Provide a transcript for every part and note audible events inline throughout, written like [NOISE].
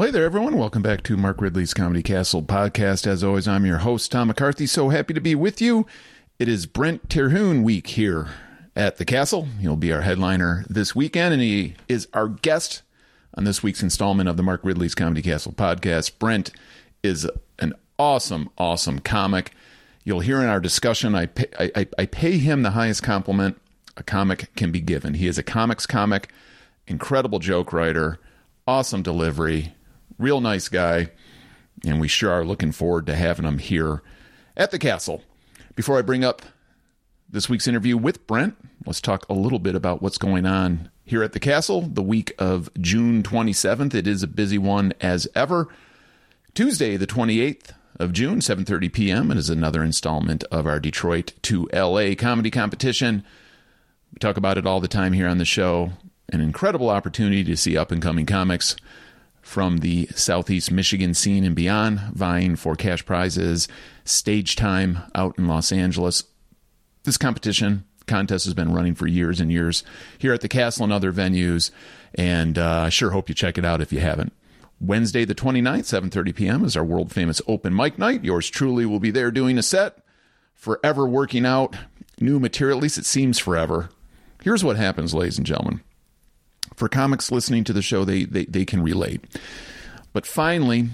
Well, hey there, everyone. Welcome back to Mark Ridley's Comedy Castle podcast. As always, I'm your host, Tom McCarthy. So happy to be with you. It is Brent Terhune week here at the castle. He'll be our headliner this weekend, and he is our guest on this week's installment of the Mark Ridley's Comedy Castle podcast. Brent is an awesome, awesome comic. You'll hear in our discussion, I pay, I, I pay him the highest compliment a comic can be given. He is a comics comic, incredible joke writer, awesome delivery, real nice guy, and we sure are looking forward to having him here at the castle. Before I bring up this week's interview with Brent, let's talk a little bit about what's going on here at the castle the week of June 27th. It is a busy one as ever. Tuesday, the 28th of June, 7:30 p.m. It is another installment of our Detroit to LA comedy competition. We talk about it all the time here on the show. An incredible opportunity to see up and coming comics from the Southeast Michigan scene and beyond, vying for cash prizes, stage time out in Los Angeles. This competition contest has been running for years and years here at the castle and other venues, and uh, I sure hope you check it out if you haven't. Wednesday the 29th, 7:30 p.m. is our world famous open mic night. Yours truly will be there doing a set, forever working out new material. At least it seems forever. Here's what happens, ladies and gentlemen for comics listening to the show, they, they, they can relate. But finally,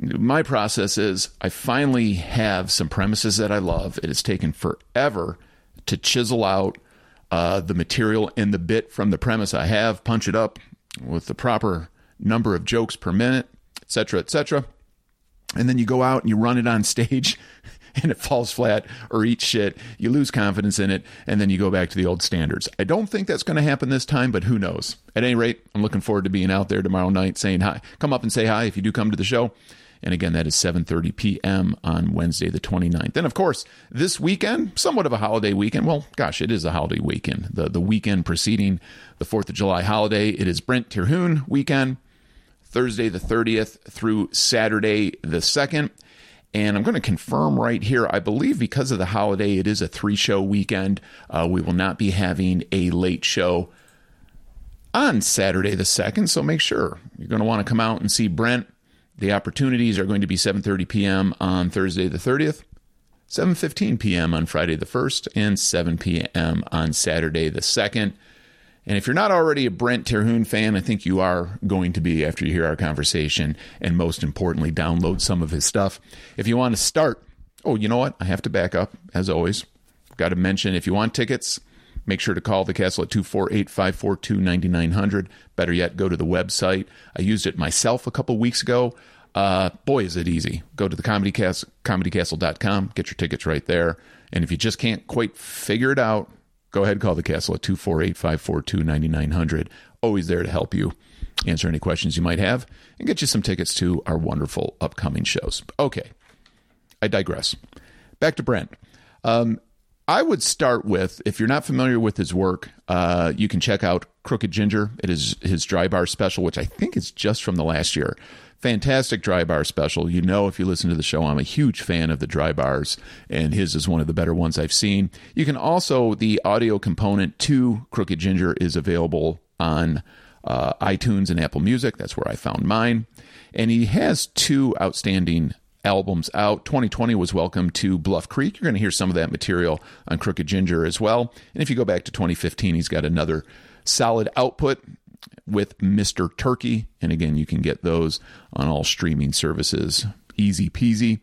my process is I finally have some premises that I love. It has taken forever to chisel out uh, the material and the bit from the premise I have, punch it up with the proper number of jokes per minute, etc., etc. And then you go out and you run it on stage [LAUGHS] [LAUGHS] and it falls flat or eats shit. You lose confidence in it, and then you go back to the old standards. I don't think that's going to happen this time, but who knows? At any rate, I'm looking forward to being out there tomorrow night saying hi. Come up and say hi if you do come to the show. And again, that is 7:30 p.m. on Wednesday the 29th. And of course, this weekend, somewhat of a holiday weekend. Well, gosh, it is a holiday weekend. The the weekend preceding the 4th of July holiday. It is Brent Terhune weekend. Thursday the 30th through Saturday the 2nd. And I'm going to confirm right here. I believe because of the holiday, it is a three show weekend. Uh, we will not be having a late show on Saturday the 2nd. So make sure you're going to want to come out and see Brent. The opportunities are going to be 7:30 p.m. on Thursday the 30th, 7:15 p.m. on Friday the 1st, and 7 p.m. on Saturday the 2nd. And if you're not already a Brent Terhune fan, I think you are going to be after you hear our conversation. And most importantly, download some of his stuff. If you want to start, oh, you know what? I have to back up, as always. Got to mention if you want tickets, make sure to call the castle at 248 542 9900. Better yet, go to the website. I used it myself a couple weeks ago. Uh, boy, is it easy. Go to the comedycast, comedycastle.com, get your tickets right there. And if you just can't quite figure it out, go ahead and call the castle at 248 542 9900. Always there to help you answer any questions you might have and get you some tickets to our wonderful upcoming shows. Okay, I digress. Back to Brent. Um, I would start with if you're not familiar with his work, uh, you can check out Crooked Ginger. It is his dry bar special, which I think is just from the last year fantastic dry bar special. You know, if you listen to the show, I'm a huge fan of the dry bars, and his is one of the better ones I've seen. You can also, the audio component to Crooked Ginger is available on uh, iTunes and Apple Music. That's where I found mine. And he has two outstanding albums out. 2020 was welcome to Bluff Creek. You're going to hear some of that material on Crooked Ginger as well. And if you go back to 2015, he's got another solid output with Mr. Turkey. And again, you can get those on all streaming services. Easy peasy.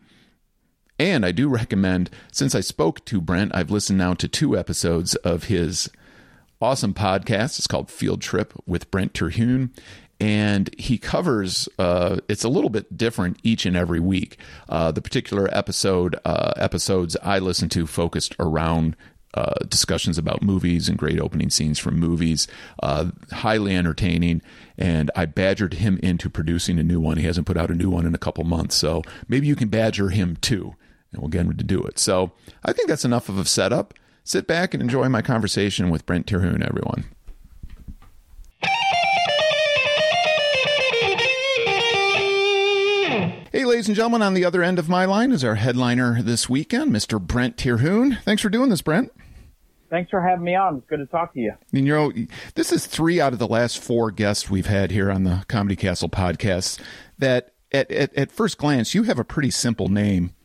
And I do recommend, since I spoke to Brent, I've listened now to two episodes of his awesome podcast. It's called Field Trip with Brent Terhune. And he covers, uh, it's a little bit different each and every week. Uh, the particular episode, uh, episodes I listen to focused around uh, discussions about movies and great opening scenes from movies. Uh, highly entertaining. And I badgered him into producing a new one. He hasn't put out a new one in a couple months. So maybe you can badger him too. And we'll get him to do it. So I think that's enough of a setup. Sit back and enjoy my conversation with Brent Terhune, everyone. Hey, ladies and gentlemen, on the other end of my line is our headliner this weekend, Mr. Brent Terhune. Thanks for doing this, Brent. Thanks for having me on. It's good to talk to you. And you know, this is three out of the last four guests we've had here on the Comedy Castle podcast that at, at, at first glance, you have a pretty simple name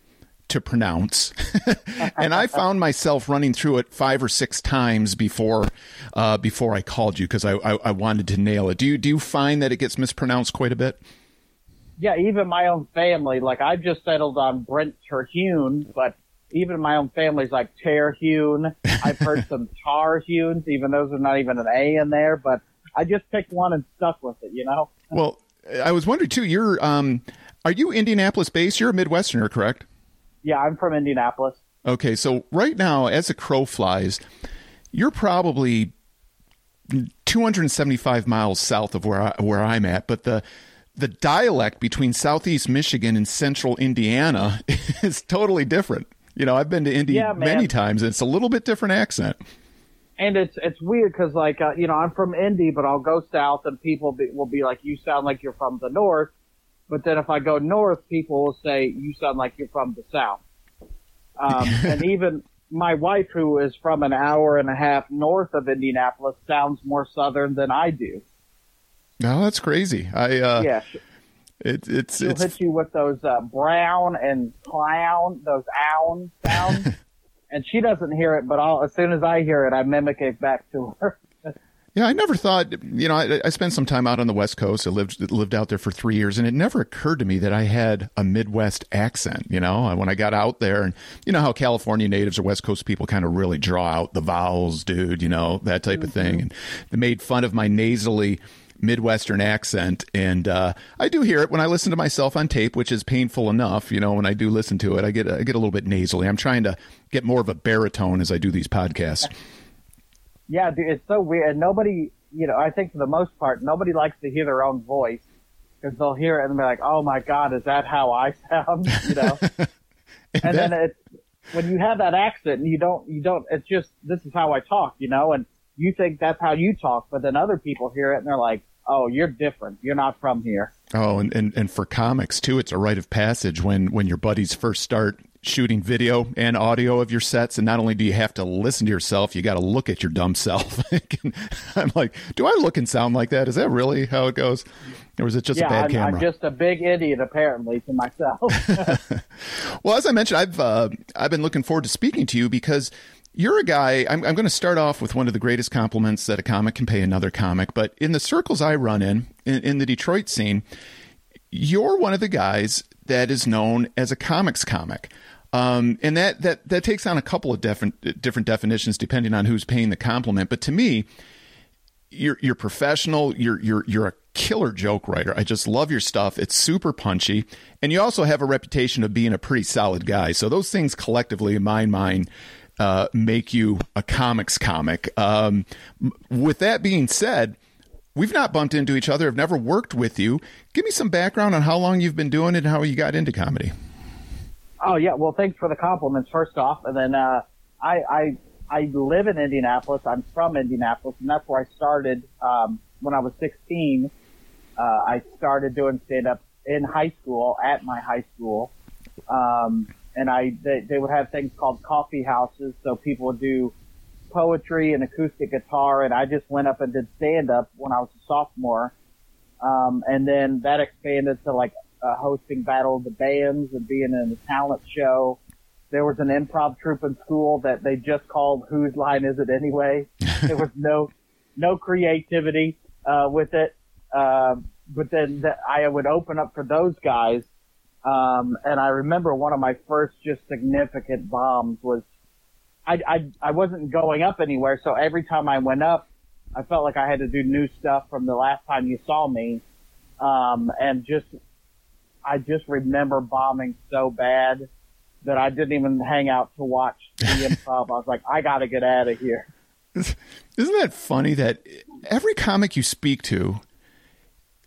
to pronounce. [LAUGHS] and I found myself running through it five or six times before uh, before I called you because I, I, I wanted to nail it. Do you do you find that it gets mispronounced quite a bit? Yeah, even my own family. Like I've just settled on Brent Terhune, but even my own family's like Terhune. I've heard [LAUGHS] some Tarhunes, even those are not even an A in there. But I just picked one and stuck with it. You know. Well, I was wondering too. You're um, are you Indianapolis based? You're a Midwesterner, correct? Yeah, I'm from Indianapolis. Okay, so right now, as a crow flies, you're probably 275 miles south of where I, where I'm at, but the the dialect between southeast Michigan and central Indiana [LAUGHS] is totally different. You know, I've been to Indy yeah, many times, and it's a little bit different accent. And it's it's weird because like uh, you know I'm from Indy, but I'll go south and people be, will be like, "You sound like you're from the north," but then if I go north, people will say, "You sound like you're from the south." Um, [LAUGHS] and even my wife, who is from an hour and a half north of Indianapolis, sounds more southern than I do. No, that's crazy. I uh, yeah. It, it's She'll it's hit you with those uh, brown and clown, those own sounds, [LAUGHS] and she doesn't hear it. But I'll, as soon as I hear it, I mimic it back to her. [LAUGHS] Yeah, I never thought. You know, I, I, spent some time out on the West Coast. I lived lived out there for three years, and it never occurred to me that I had a Midwest accent. You know, when I got out there, and you know how California natives or West Coast people kind of really draw out the vowels, dude. You know that type mm-hmm. of thing, and they made fun of my nasally Midwestern accent, and uh, I do hear it when I listen to myself on tape, which is painful enough. You know, when I do listen to it, I get I get a little bit nasally. I'm trying to get more of a baritone as I do these podcasts. [LAUGHS] Yeah, dude, it's so weird. Nobody, you know, I think for the most part, nobody likes to hear their own voice because they'll hear it and they're like, "Oh my God, is that how I sound?" [LAUGHS] You know. [LAUGHS] and, and then it's when you have that accent and you don't, you don't. It's just this is how I talk, you know, and you think that's how you talk, but then other people hear it and they're like, oh, you're different. You're not from here. Oh, and, and, and for comics too, it's a rite of passage when, when your buddies first start shooting video and audio of your sets. And not only do you have to listen to yourself, you got to look at your dumb self. [LAUGHS] I'm like, do I look and sound like that? Is that really how it goes? Or is it just yeah, a bad I'm, camera? I'm just a big idiot, apparently, to myself. [LAUGHS] well, as I mentioned, I've uh, I've been looking forward to speaking to you because you're a guy, I'm, I'm going to start off with one of the greatest compliments that a comic can pay another comic. But in the circles I run in, in, in the Detroit scene, you're one of the guys that is known as a comics comic. Um, and that, that, that takes on a couple of different, different definitions depending on who's paying the compliment. But to me, you're, you're professional. You're, you're, you're a killer joke writer. I just love your stuff. It's super punchy. And you also have a reputation of being a pretty solid guy. So those things collectively, in my mind, uh, make you a comics comic. Um, with that being said, we've not bumped into each other. I've never worked with you. Give me some background on how long you've been doing it and how you got into comedy. Oh yeah, well, thanks for the compliments first off, and then uh, I, I I live in Indianapolis. I'm from Indianapolis, and that's where I started um, when I was 16. Uh, I started doing stand up in high school at my high school. Um, and I they, they would have things called coffee houses, so people would do poetry and acoustic guitar, and I just went up and did stand up when I was a sophomore, um, and then that expanded to like uh, hosting Battle of the Bands and being in a talent show. There was an improv troupe in school that they just called "Whose Line Is It Anyway?" [LAUGHS] there was no no creativity uh, with it. Uh, but then the, I would open up for those guys um, and I remember one of my first just significant bombs was I, I, I wasn't going up anywhere. So every time I went up, I felt like I had to do new stuff from the last time you saw me. Um, and just, I just remember bombing so bad that I didn't even hang out to watch the [LAUGHS] improv. I was like, I got to get out of here. [LAUGHS] Isn't that funny that every comic you speak to,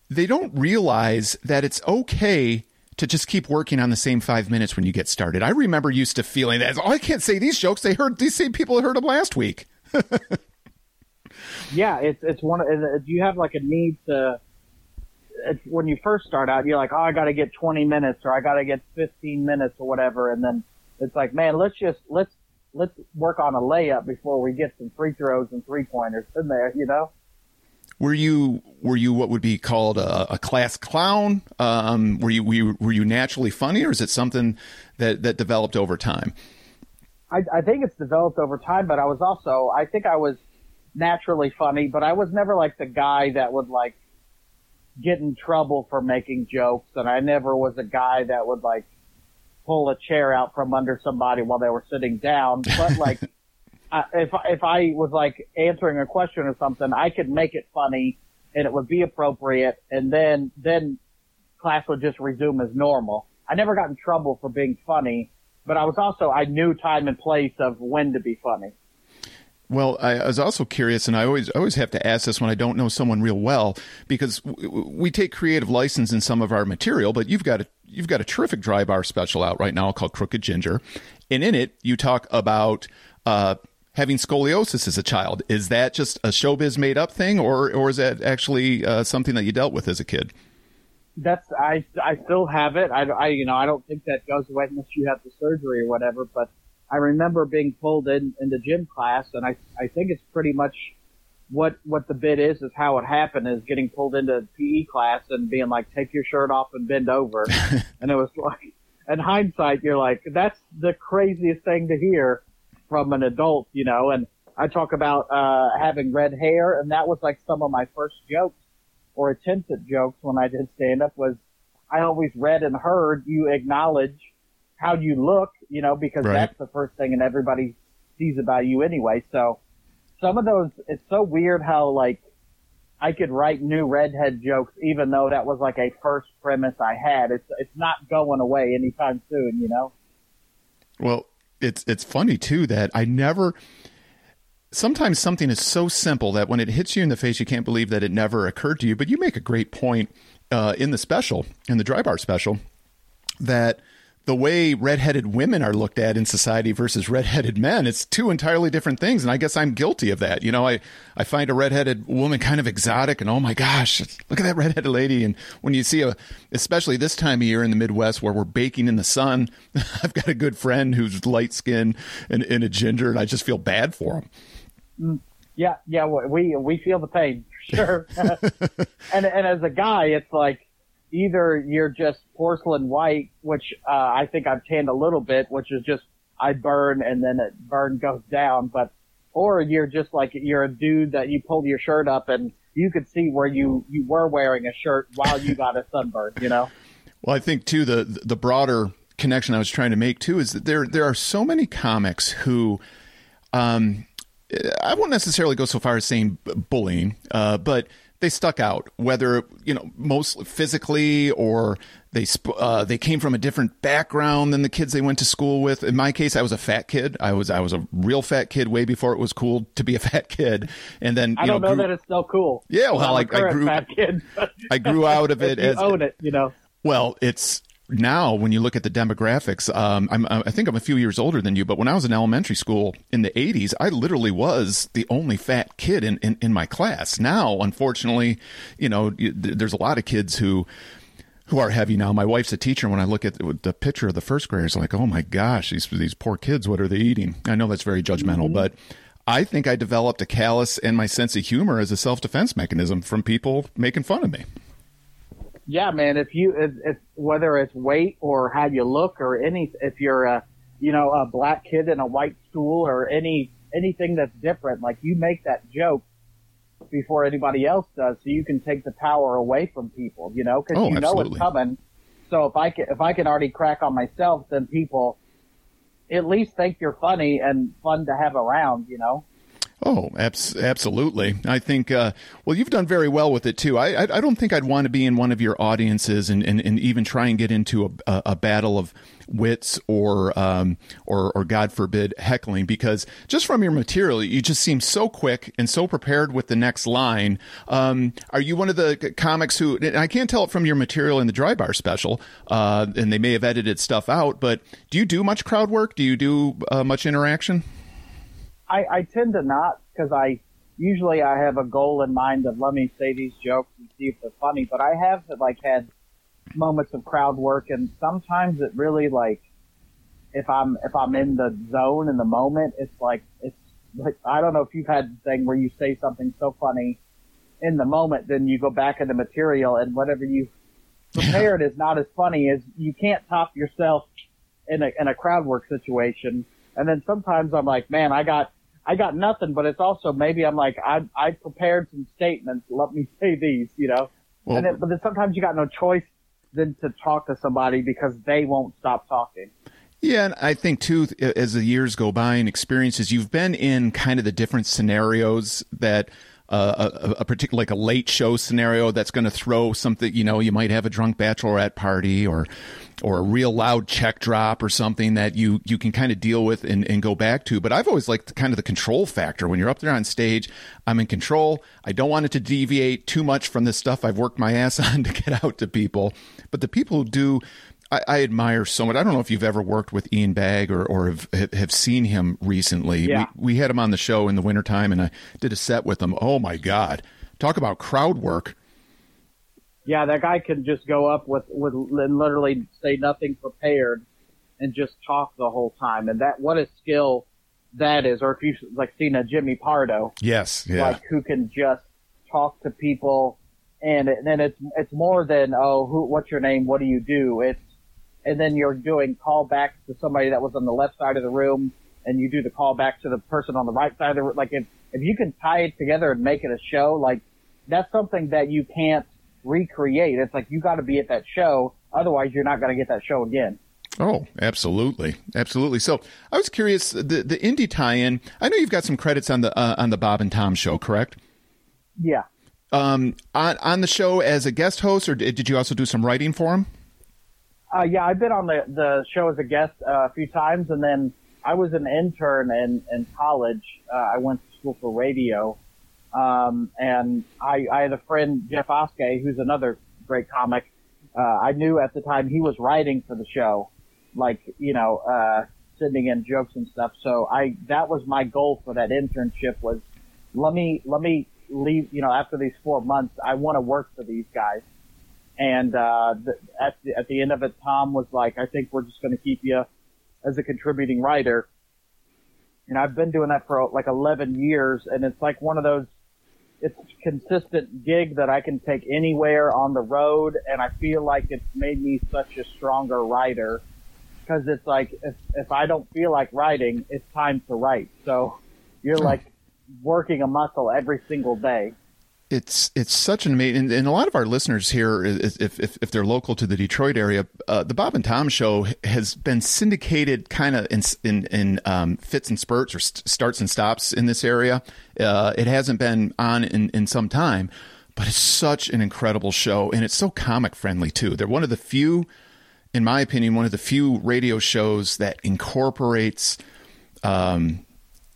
they don't realize that it's okay to just keep working on the same five minutes when you get started. I remember used to feeling that, oh, I can't say these jokes. They heard these same people heard them last week. [LAUGHS] yeah, it's it's one. Do uh, you have like a need to? When you first start out, you're like, oh, I got to get 20 minutes or I got to get 15 minutes or whatever, and then it's like, man, let's just let's let's work on a layup before we get some free throws and three pointers in there, you know? Were you were you what would be called a, a class clown? Um, were you were you, were you naturally funny, or is it something that that developed over time? I, I think it's developed over time, but I was also I think I was naturally funny, but I was never like the guy that would like get in trouble for making jokes, and I never was a guy that would like pull a chair out from under somebody while they were sitting down. But like, [LAUGHS] if if I was like answering a question or something, I could make it funny and it would be appropriate, and then then class would just resume as normal. I never got in trouble for being funny, but I was also I knew time and place of when to be funny. Well, I was also curious, and I always always have to ask this when I don't know someone real well, because we take creative license in some of our material, but you've got a you've got a terrific dry bar special out right now called Crooked Ginger, and in it you talk about uh, having scoliosis as a child. Is that just a showbiz made up thing, or or is that actually uh, something that you dealt with as a kid? That's I I still have it. I, I you know I don't think that goes away unless you have the surgery or whatever, but I remember being pulled in into gym class, and I I think it's pretty much what what the bit is is how it happened is getting pulled into PE class and being like, take your shirt off and bend over, [LAUGHS] and it was like, in hindsight, you're like, that's the craziest thing to hear from an adult, you know. And I talk about uh having red hair, and that was like some of my first jokes or attempts at jokes when I did stand up was I always read and heard you acknowledge how you look, you know, because right. that's the first thing and everybody sees about you anyway. So some of those, it's so weird how like I could write new redhead jokes even though that was like a first premise I had. It's, it's not going away anytime soon, you know? Well, it's, it's funny too that I never, sometimes something is so simple that when it hits you in the face, you can't believe that it never occurred to you. But you make a great point uh, in the special, in the dry bar special, that the way redheaded women are looked at in society versus redheaded men, it's two entirely different things. And I guess I'm guilty of that. You know, I, I find a redheaded woman kind of exotic and oh my gosh, look at that redheaded lady. And when you see a, especially this time of year in the Midwest where we're baking in the sun, [LAUGHS] I've got a good friend who's light skinned and, and a ginger and I just feel bad for him. Mm, yeah. Yeah. We, we feel the pain. Sure. [LAUGHS] and, and as a guy, it's like, either you're just porcelain white, which uh, I think I've tanned a little bit, which is just I burn and then it burn goes down, but or you're just like you're a dude that you pulled your shirt up and you could see where you you were wearing a shirt while you got a sunburn, you know. Well, I think too the the broader connection I was trying to make too is that there there are so many comics who um I won't necessarily go so far as saying bullying, uh, but they stuck out, whether you know mostly physically or they uh, they came from a different background than the kids they went to school with. In my case, I was a fat kid. I was I was a real fat kid way before it was cool to be a [LAUGHS] fat kid. And then I don't know, know grew, that it's still cool. Yeah, well, I, I grew fat kid. [LAUGHS] I grew out of [LAUGHS] it as own it. You know. Well, it's now when you look at the demographics um, i think i'm a few years older than you but when i was in elementary school in the 80s i literally was the only fat kid in, in, in my class. Now unfortunately you know there's a lot of kids who who are heavy now. My wife's a teacher. And when i look at the picture of the first graders like oh my gosh these these poor kids what are they eating? I know that's very judgmental mm-hmm. but I think I developed a callus and my sense of humor as a self defense mechanism from people making fun of me yeah, man, if you, if, if, whether it's weight or how you look or any, if you're a, you know, a black kid in a white school or any, anything that's different, like you make that joke before anybody else does so you can take the power away from people, you know, cause oh, you know it's coming. So if I can, if I can already crack on myself, then people at least think you're funny and fun to have around, you know? Oh, abs- absolutely. I think, uh, well, you've done very well with it too. I, I, I, don't think I'd want to be in one of your audiences and, and, and even try and get into a, a, battle of wits or, um, or, or God forbid heckling because just from your material, you just seem so quick and so prepared with the next line. Um, are you one of the comics who, I can't tell it from your material in the dry bar special, uh, and they may have edited stuff out, but do you do much crowd work? Do you do uh, much interaction? I, I tend to not because I usually I have a goal in mind of let me say these jokes and see if they're funny. But I have like had moments of crowd work, and sometimes it really like if I'm if I'm in the zone in the moment, it's like it's like I don't know if you've had the thing where you say something so funny in the moment, then you go back in the material and whatever you [LAUGHS] prepared is not as funny as you can't top yourself in a in a crowd work situation. And then sometimes I'm like, man, I got I got nothing, but it's also maybe I'm like I I prepared some statements. Let me say these, you know. Well- and then, but then sometimes you got no choice than to talk to somebody because they won't stop talking. Yeah, and I think too, as the years go by and experiences, you've been in kind of the different scenarios that a, a particular, like a late show scenario that's going to throw something. You know, you might have a drunk bachelorette party or or a real loud check drop or something that you you can kind of deal with and, and go back to. But I've always liked kind of the control factor when you're up there on stage. I'm in control. I don't want it to deviate too much from the stuff I've worked my ass [LAUGHS] on to get out to people. But the people who do I, I admire so much. I don't know if you've ever worked with Ian Bagg or, or have, have seen him recently. Yeah. We, we had him on the show in the wintertime and I did a set with him. Oh my God. Talk about crowd work. Yeah, that guy can just go up with with and literally say nothing prepared and just talk the whole time. And that what a skill that is. Or if you've like seen a Jimmy Pardo, Yes. Yeah. like who can just talk to people, and then it's it's more than oh who what's your name what do you do it's and then you're doing callbacks to somebody that was on the left side of the room, and you do the callback to the person on the right side of the room. Like if if you can tie it together and make it a show, like that's something that you can't recreate. It's like you got to be at that show, otherwise you're not going to get that show again. Oh, absolutely, absolutely. So I was curious the the indie tie-in. I know you've got some credits on the uh, on the Bob and Tom show, correct? Yeah. Um, on on the show as a guest host, or did did you also do some writing for him? Uh, yeah, I've been on the, the show as a guest uh, a few times, and then I was an intern in, in college. Uh, I went to school for radio, um, and I, I had a friend, Jeff Oskay, who's another great comic. Uh, I knew at the time he was writing for the show, like, you know, uh, sending in jokes and stuff. So I, that was my goal for that internship was, let me, let me leave, you know, after these four months, I want to work for these guys. And uh, the, at the at the end of it, Tom was like, "I think we're just going to keep you as a contributing writer." And I've been doing that for like 11 years, and it's like one of those. It's consistent gig that I can take anywhere on the road, and I feel like it's made me such a stronger writer because it's like if if I don't feel like writing, it's time to write. So you're like working a muscle every single day. It's it's such an amazing, and, and a lot of our listeners here, if if, if they're local to the Detroit area, uh, the Bob and Tom Show has been syndicated kind of in in, in um, fits and spurts or st- starts and stops in this area. Uh, it hasn't been on in, in some time, but it's such an incredible show, and it's so comic friendly too. They're one of the few, in my opinion, one of the few radio shows that incorporates. Um,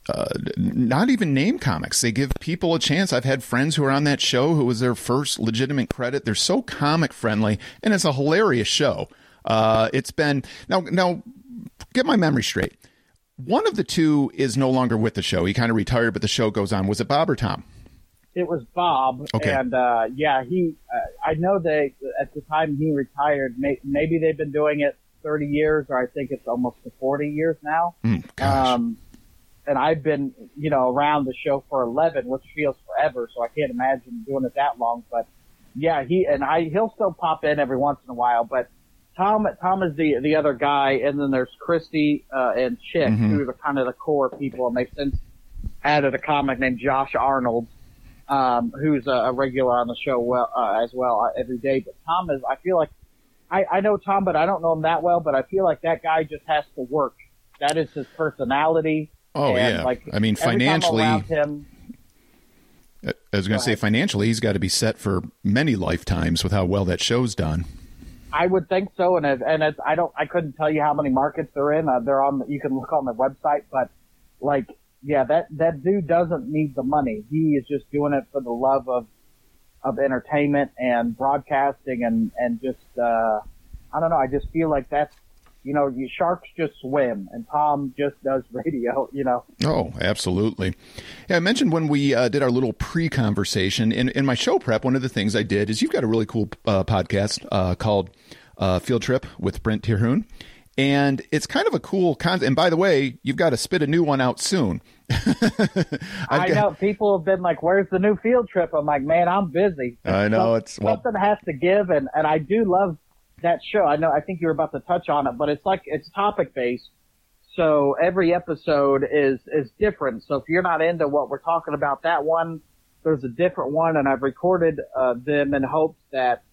uh, not even name comics. They give people a chance. I've had friends who are on that show who was their first legitimate credit. They're so comic friendly, and it's a hilarious show. Uh, it's been now. Now, get my memory straight. One of the two is no longer with the show. He kind of retired, but the show goes on. Was it Bob or Tom? It was Bob, Okay. and uh, yeah, he. Uh, I know they at the time he retired. May, maybe they've been doing it 30 years, or I think it's almost to 40 years now. Mm, gosh. Um, and I've been, you know, around the show for 11, which feels forever. So I can't imagine doing it that long. But yeah, he and I, he'll still pop in every once in a while. But Tom, Tom is the the other guy, and then there's Kristi uh, and Chick, Mhm. who are the kind of the core people, and they've since added a comic named Josh Arnold, um, who's a, a regular on the show well uh, as well uh, every day. But Tom is, I feel like. I, I know Tom, but I don't know him that well. But I feel like that guy just has to work. That is his personality. Oh, And, yeah. Like I mean, financially- him, I was going to say financially, he's got to be set for many lifetimes with how well that show's done. I would think so. And it, and it's, I don't, I couldn't tell you how many markets they're in. Uh, they're on. You can look on the website, but like, yeah, that that dude doesn't need the money. He is just doing it for the love of of entertainment and broadcasting and and just uh, I don't know. I just feel like that's you know, you sharks just swim and Tom just does [LAUGHS] radio. You know. Oh, absolutely. Yeah, I mentioned when we uh, did our little pre-conversation in in my show prep. One of the things I did is you've got a really cool uh, podcast uh, called uh, Field Trip with Brent Terhune, and it's kind of a cool concept. And by the way, you've got to spit a new one out soon. [LAUGHS] I got, know people have been like, "Where's the new field trip?" I'm like, "Man, I'm busy." I know it's well, something has to give, and and I do love that show. I know I think you're about to touch on it, but it's like it's topic based. So every episode is is different. So if you're not into what we're talking about, that one there's a different one, and I've recorded uh, them in hopes that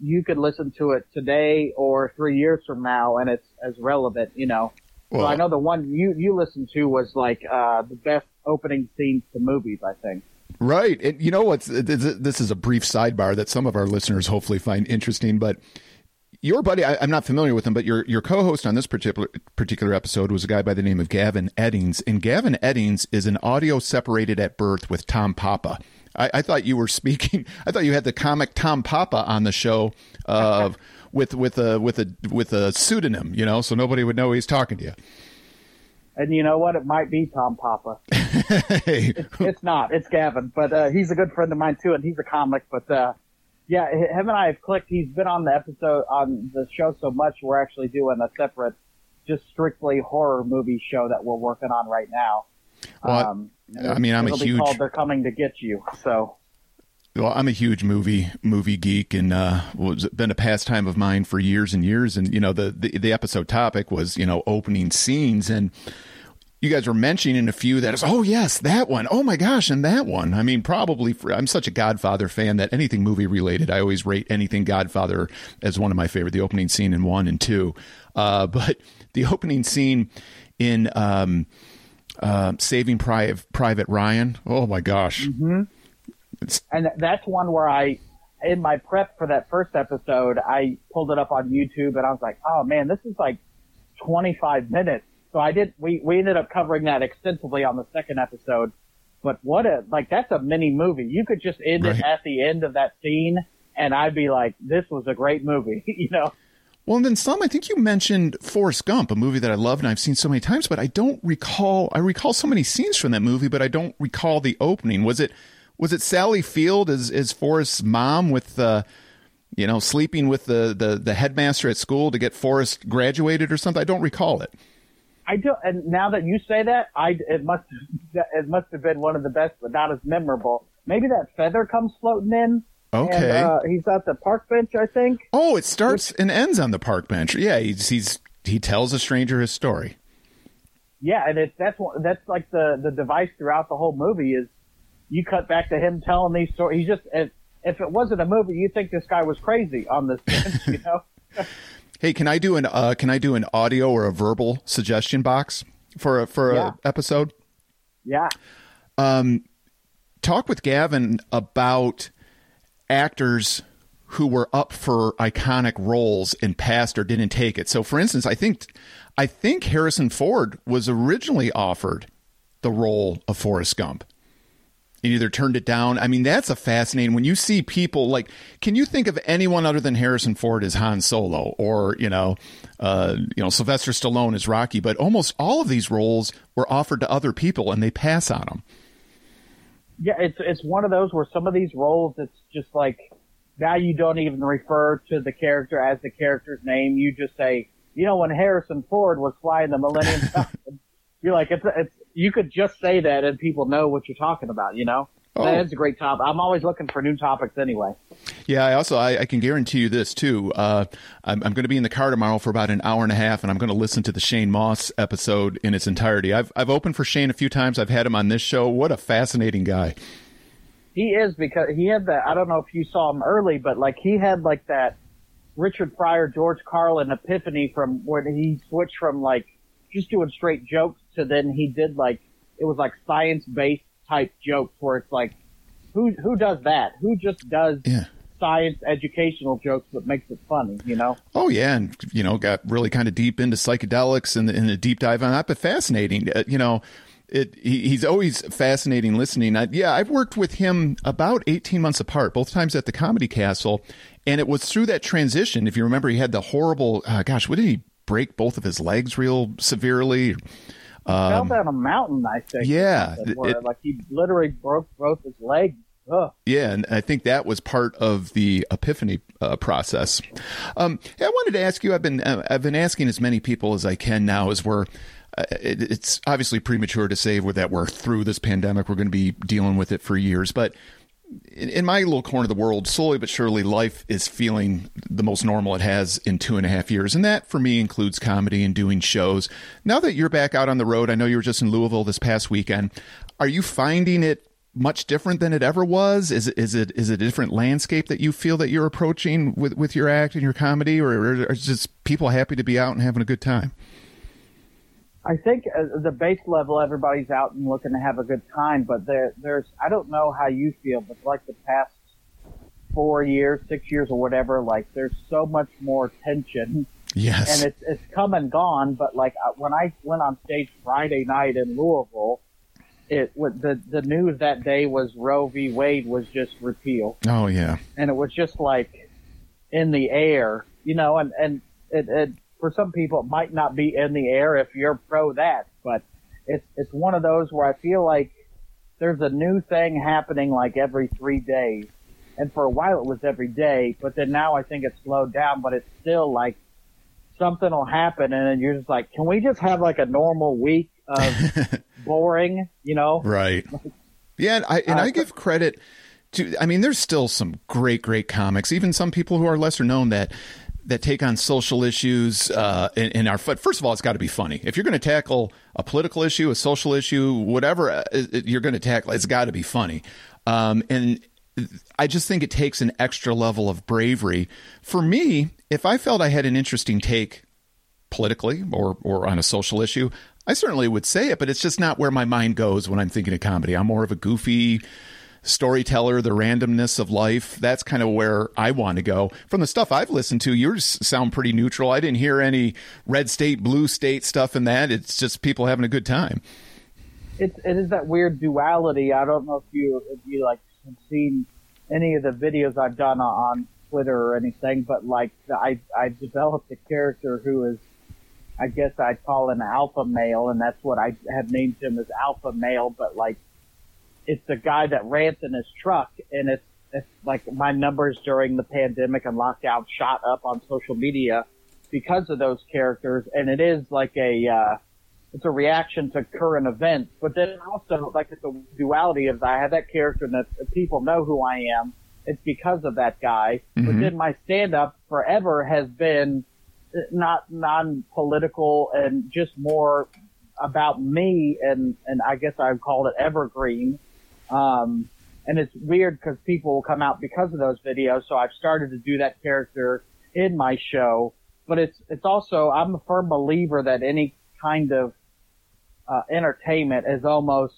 you could listen to it today or three years from now, and it's as relevant. You know. Well, so I know the one you you listened to was like uh, the best opening scenes to movies. I think. Right, and you know what's this is a brief sidebar that some of our listeners hopefully find interesting, but your buddy, I, am not familiar with him, but your your co-host on this particular particular episode was a guy by the name of Gavin Eddings, and Gavin Eddings is an audio separated at birth with Tom Papa. I, I thought you were [LAUGHS] speaking. I thought you had the comic Tom Papa on the show, uh, [LAUGHS] with with a with a with a pseudonym, you know, so nobody would know he's talking to you. And you know what? It might be Tom Papa. [LAUGHS] hey. it's, it's, not. It's Gavin, but uh, he's a good friend of mine too, and he's a comic. But uh, yeah, him and I have clicked. He's been on the episode on the show so much, we're actually doing a separate, just strictly horror movie show that we're working on right now. Well, um, I mean, I'm a huge. Called They're coming to get you. So. Well, I'm a huge movie movie geek, and uh, it's been a pastime of mine for years and years. And you know, the, the the episode topic was you know opening scenes, and you guys were mentioning a few that is, oh yes, that one. Oh my gosh, and that one. I mean, probably for, I'm such a Godfather fan that anything movie related, I always rate anything Godfather as one of my favorite. The opening scene in one and two, uh, [LAUGHS] but the opening scene in um, uh, Saving Private Private Ryan. Oh my gosh. Mm-hmm. And that's one where I, in my prep for that first episode, I pulled it up on YouTube and I was like, oh man, this is like 25 minutes so I did, we, we ended up covering that extensively on the second episode. But what a, like, that's a mini movie. You could just end right. it at the end of that scene and I'd be like, this was a great movie, [LAUGHS] you know? Well, and then some, I think you mentioned Forrest Gump, a movie that I love and I've seen so many times, but I don't recall, I recall so many scenes from that movie, but I don't recall the opening. Was it, was it Sally Field as, as Forrest's mom with, uh, you know, sleeping with the, the, the headmaster at school to get Forrest graduated or something? I don't recall it. I do, and now that you say that, I it must it must have been one of the best, but not as memorable. Maybe that feather comes floating in. Okay. And, uh, he's at the park bench, I think. Oh, it starts Which, and ends on the park bench. Yeah, he's he's he tells a stranger his story. Yeah, and it's that's that's like the the device throughout the whole movie is you cut back to him telling these stories. He just if, if it wasn't a movie, you think this guy was crazy on this bench, you know. [LAUGHS] Hey, can I do an uh, can I do an audio or a verbal suggestion box for a for yeah. a episode? Yeah. Um, talk with Gavin about actors who were up for iconic roles and passed or didn't take it. So, for instance, I think I think Harrison Ford was originally offered the role of Forrest Gump and either turned it down. I mean, that's a fascinating when you see people like, can you think of anyone other than Harrison Ford as Han Solo or, you know, uh, you know, Sylvester Stallone as Rocky, but almost all of these roles were offered to other people and they pass on them. Yeah, it's, it's one of those where some of these roles, it's just like, now you don't even refer to the character as the character's name. You just say, you know, when Harrison Ford was flying the Millennium [LAUGHS] Falcon, you're like, it's, it's, you could just say that and people know what you're talking about, you know? Oh. That's a great topic. I'm always looking for new topics anyway. Yeah, I also I, I can guarantee you this too. Uh, I'm, I'm going to be in the car tomorrow for about an hour and a half, and I'm going to listen to the Shane Mauss episode in its entirety. I've I've opened for Shane a few times. I've had him on this show. What a fascinating guy. He is because he had that. I don't know if you saw him early, but like he had like that Richard Pryor, George Carlin epiphany from when he switched from like just doing straight jokes to then he did like it was like science based type jokes where it's like who who does that? Who just does yeah. science educational jokes but makes it funny, you know? Oh yeah, and you know, got really kind of deep into psychedelics and in a deep dive on that, but fascinating. Uh, you know, it he, he's always fascinating listening. I, yeah, I've worked with him about 18 months apart, both times at the Comedy Castle, and it was through that transition. If you remember, he had the horrible, uh, gosh, what did he break both of his legs real severely? Um, fell down a mountain, I think. Yeah, it, like he literally broke both his legs ugh. Yeah, and I think that was part of the epiphany uh, process. Um, I wanted to ask you. I've been uh, I've been asking as many people as I can now, as we're. Uh, it, it's obviously premature to say that we're through this pandemic. We're going to be dealing with it for years, but in, in my little corner of the world, slowly but surely, life is feeling the most normal it has in two and a half years, and that for me includes comedy and doing shows. Now that you're back out on the road, I know you were just in Louisville this past weekend. Are you finding it much different than it ever was? Is it is it is it a different landscape that you feel that you're approaching with with your act and your comedy, or, or are just people happy to be out and having a good time? I think at the base level, everybody's out and looking to have a good time, but there, there's, I don't know how you feel, but like the past four years, six years or whatever, like there's so much more tension. Yes. And it's, it's come and gone, but like uh, when I went on stage Friday night in Louisville, it the the news that day was Roe v. Wade was just repealed. Oh yeah. And it was just like in the air, you know, and and it, it for some people it might not be in the air if you're pro that, but it's it's one of those where I feel like there's a new thing happening like every three days. And for a while it was every day, but then now I think it's slowed down, but it's still like something will happen and then you're just like, can we just have like a normal week of [LAUGHS] boring, you know? Right. [LAUGHS] Yeah, and I and Uh, I give credit to I mean there's still some great great comics, even some people who are lesser known that that take on social issues uh, and, and are first of all it's got to be funny. If you're going to tackle a political issue, a social issue, whatever uh, you're going to tackle, it's got to be funny. Um, and I just think it takes an extra level of bravery. For me, if I felt I had an interesting take politically or or on a social issue, I certainly would say it, but it's just not where my mind goes when I'm thinking of comedy. I'm more of a goofy storyteller, the randomness of life. That's kind of where I want to go. From the stuff I've listened to, yours sound pretty neutral. I didn't hear any red state, blue state stuff in that. It's just people having a good time. it's it is that weird duality. I don't know if you if you like have seen any of the videos I've done on Twitter or anything, but like I I developed a character who is I guess I'd call an alpha male, and that's what I have named him as alpha male. But like it's the guy that rants in his truck, and it's it's like my numbers during the pandemic and lockdown shot up on social media because of those characters, and it is like a uh, it's a reaction to current events. But then also, like, it's a duality of I have that character and that people know who I am. It's because of that guy. But Mhm. then my stand up forever has been not non-political and just more about me and, and I guess I've called it evergreen. Um, and it's weird because people will come out because of those videos. So I've started to do that character in my show, but it's, it's also, I'm a firm believer that any kind of, uh, entertainment is almost,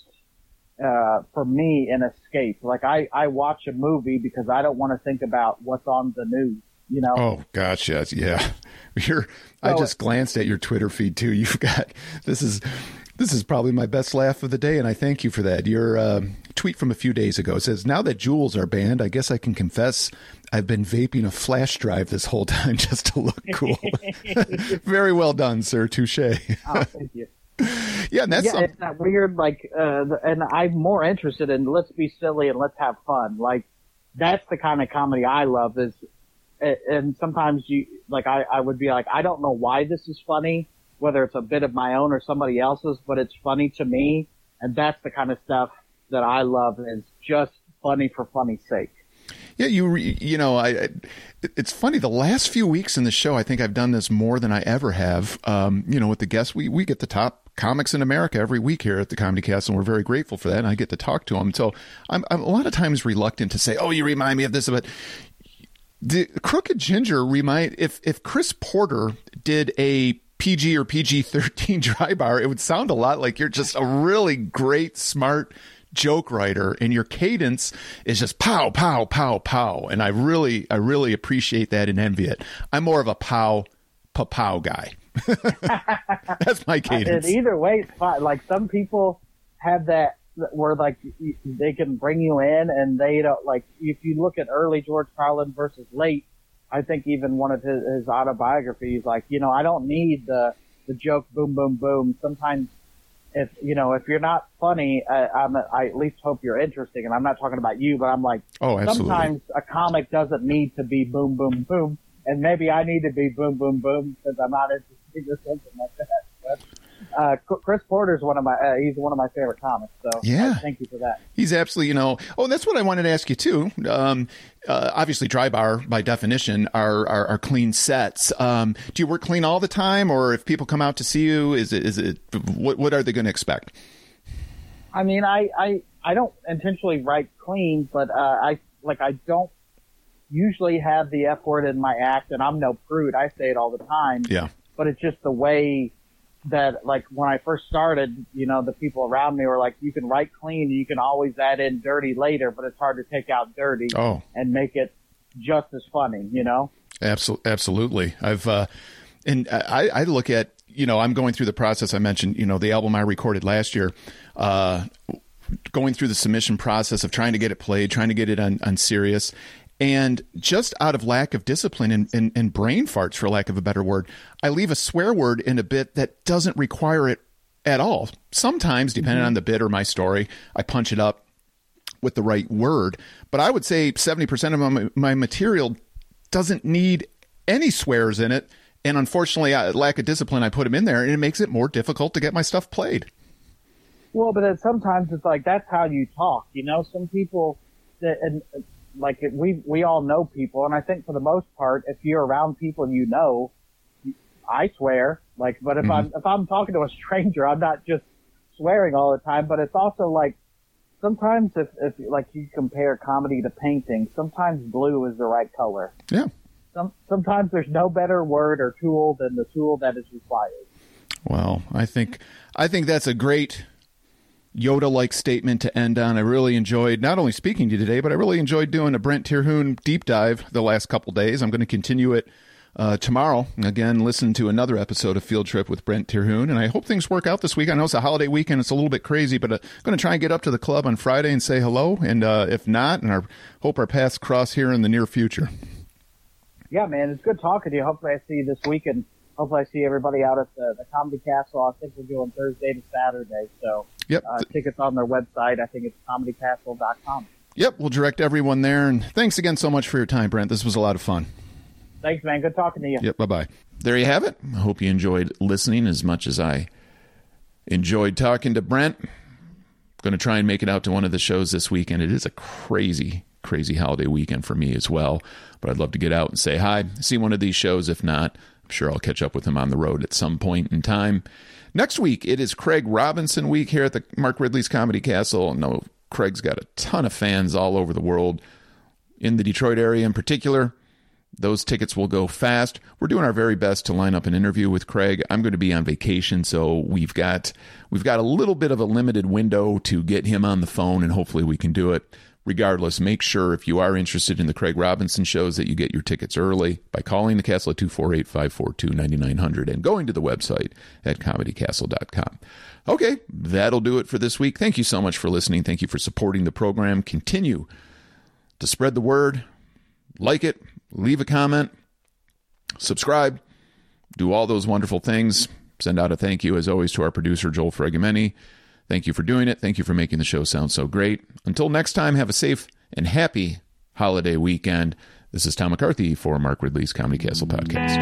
uh, for me an escape. Like I, I watch a movie because I don't want to think about what's on the news, you know? Oh, gotcha. Yeah. [LAUGHS] You're, I just glanced at your Twitter feed too. [LAUGHS] You've got, this is, this is probably my best laugh of the day, and I thank you for that. Your uh, tweet from a few days ago says, Now that Juuls are banned, I guess I can confess I've been vaping a flash drive this whole time [LAUGHS] just to look cool. [LAUGHS] Very well done, sir. Touche. Oh, thank [LAUGHS] you. yeah, and that's yeah, it's that weird, like, uh, and I'm more interested in let's be silly and let's have fun. Like, that's the kind of comedy I love is, and sometimes you, like, I, I would be like, I don't know why this is funny, whether it's a bit of my own or somebody else's, but it's funny to me. And that's the kind of stuff that I love is just funny for funny's sake. Yeah, you you know, I, it's funny. The last few weeks in the show, I think I've done this more than I ever have. Um, you know, with the guests, we we get the top comics in America every week here at the Comedy Castle, and we're very grateful for that. And I get to talk to them, so I'm, I'm a lot of times reluctant to say, "Oh, you remind me of this," but the Crooked Ginger remind if if Chris Porter did a PG or PG thirteen [LAUGHS] dry bar, it would sound a lot like you're just a really great, smart joke writer, and your cadence is just pow, pow, pow, pow. And I really, I really appreciate that and envy it. I'm more of a pow, pa pow guy. [LAUGHS] That's my [LAUGHS] And cadence. either way, it's fine. Like some people have that where like they can bring you in and they don't like if you look at early George Carlin versus late, I think even one of his, his autobiographies, like you know, I don't need the the joke boom boom boom. Sometimes if you know if you're not funny, I, I'm I at least hope you're interesting. And I'm not talking about you, but I'm like, oh, absolutely. Sometimes a comic doesn't need to be boom, boom, boom, and maybe I need to be boom, boom, boom because I'm not interesting or something like that. But, uh, Chris is one of my, uh, he's one of my favorite comics. So yeah, thank you for that. He's absolutely, you know, oh, that's what I wanted to ask you too. Um, uh, obviously dry bar by definition are, are, are clean sets. Um, do you work clean all the time or if people come out to see you, is it, is it, what, what are they going to expect? I mean, I, I, I don't intentionally write clean, but, uh, I, like, I don't usually have the F word in my act and I'm no prude. I say it all the time. Yeah. But it's just the way that like when I first started, you know, the people around me were like, you can write clean you can always add in dirty later, but it's hard to take out dirty oh. and make it just as funny, you know? Absolutely. Absolutely. I've, uh, and I, I look at, you know, I'm going through the process. I mentioned, you know, the album I recorded last year, uh, going through the submission process of trying to get it played, trying to get it on, on Sirius. And just out of lack of discipline and, and, and, brain farts, for lack of a better word, I leave a swear word in a bit that doesn't require it at all. Sometimes, depending mm-hmm. on the bit or my story, I punch it up with the right word. But I would say 70% of my, my material doesn't need any swears in it. And unfortunately, I, lack of discipline, I put them in there, and it makes it more difficult to get my stuff played. Well, but sometimes it's like that's how you talk. You know, some people that and like we we all know people, and I think for the most part, if you're around people you know, I swear. Like, but if mm-hmm. I'm if I'm talking to a [LAUGHS] stranger, I'm not just swearing all the time. But it's also like sometimes if if like you compare comedy to painting, sometimes blue is the right color. Yeah. Some sometimes there's no better word or tool than the tool that is required. Well, I think I think that's a great Yoda like statement to end on. I really enjoyed not only speaking to you today, but I really enjoyed doing a Brent Terhune deep dive the last couple days. I'm going to continue it uh, tomorrow. Again, listen to another episode of Field Trip with Brent Terhune. And I hope things work out this week. I know it's a holiday weekend. It's a little bit crazy, but I'm uh, going to try and get up to the club on Friday and say hello. And uh, if not, and I hope our paths cross here in the near future. Yeah, man. It's good talking to you. Hopefully I see you this weekend hopefully I see everybody out at the, the Comedy Castle. I think we're doing Thursday to Saturday. So yep. Uh, tickets on their website. I think it's comedycastle.com. Yep, we'll direct everyone there. And thanks again so much for your time, Brent. This was a lot of fun. Thanks, man. Good talking to you. Yep, bye bye. There you have it. I hope you enjoyed listening as much as I enjoyed talking to Brent. Going to try and make it out to one of the shows this weekend. It is a crazy, crazy holiday weekend for me as well. But I'd love to get out and say hi, see one of these shows. If not, sure I'll catch up with him on the road at some point in time. Next week, it is Craig Robinson week here at the Mark Ridley's Comedy Castle. No, Craig's got a ton of fans all over the world, in the Detroit area in particular. Those tickets will go fast. We're doing our very best to line up an interview with Craig. I'm going to be on vacation, so we've got we've got a little bit of a limited window to get him on the phone, and hopefully we can do it regardless, make sure if you are interested in the Craig Robinson shows that you get your tickets early by calling the castle at 248 542 9900 and going to the website at comedycastle.com. Okay, that'll do it for this week. Thank you so much for listening. Thank you for supporting the program. Continue to spread the word, like it, leave a comment, subscribe, do all those wonderful things. Send out a thank you, as always, to our producer, Joel Fregameni. Thank you for doing it. Thank you for making the show sound so great. Until next time, have a safe and happy holiday weekend. This is Tom McCarthy for Mark Ridley's Comedy Castle Podcast.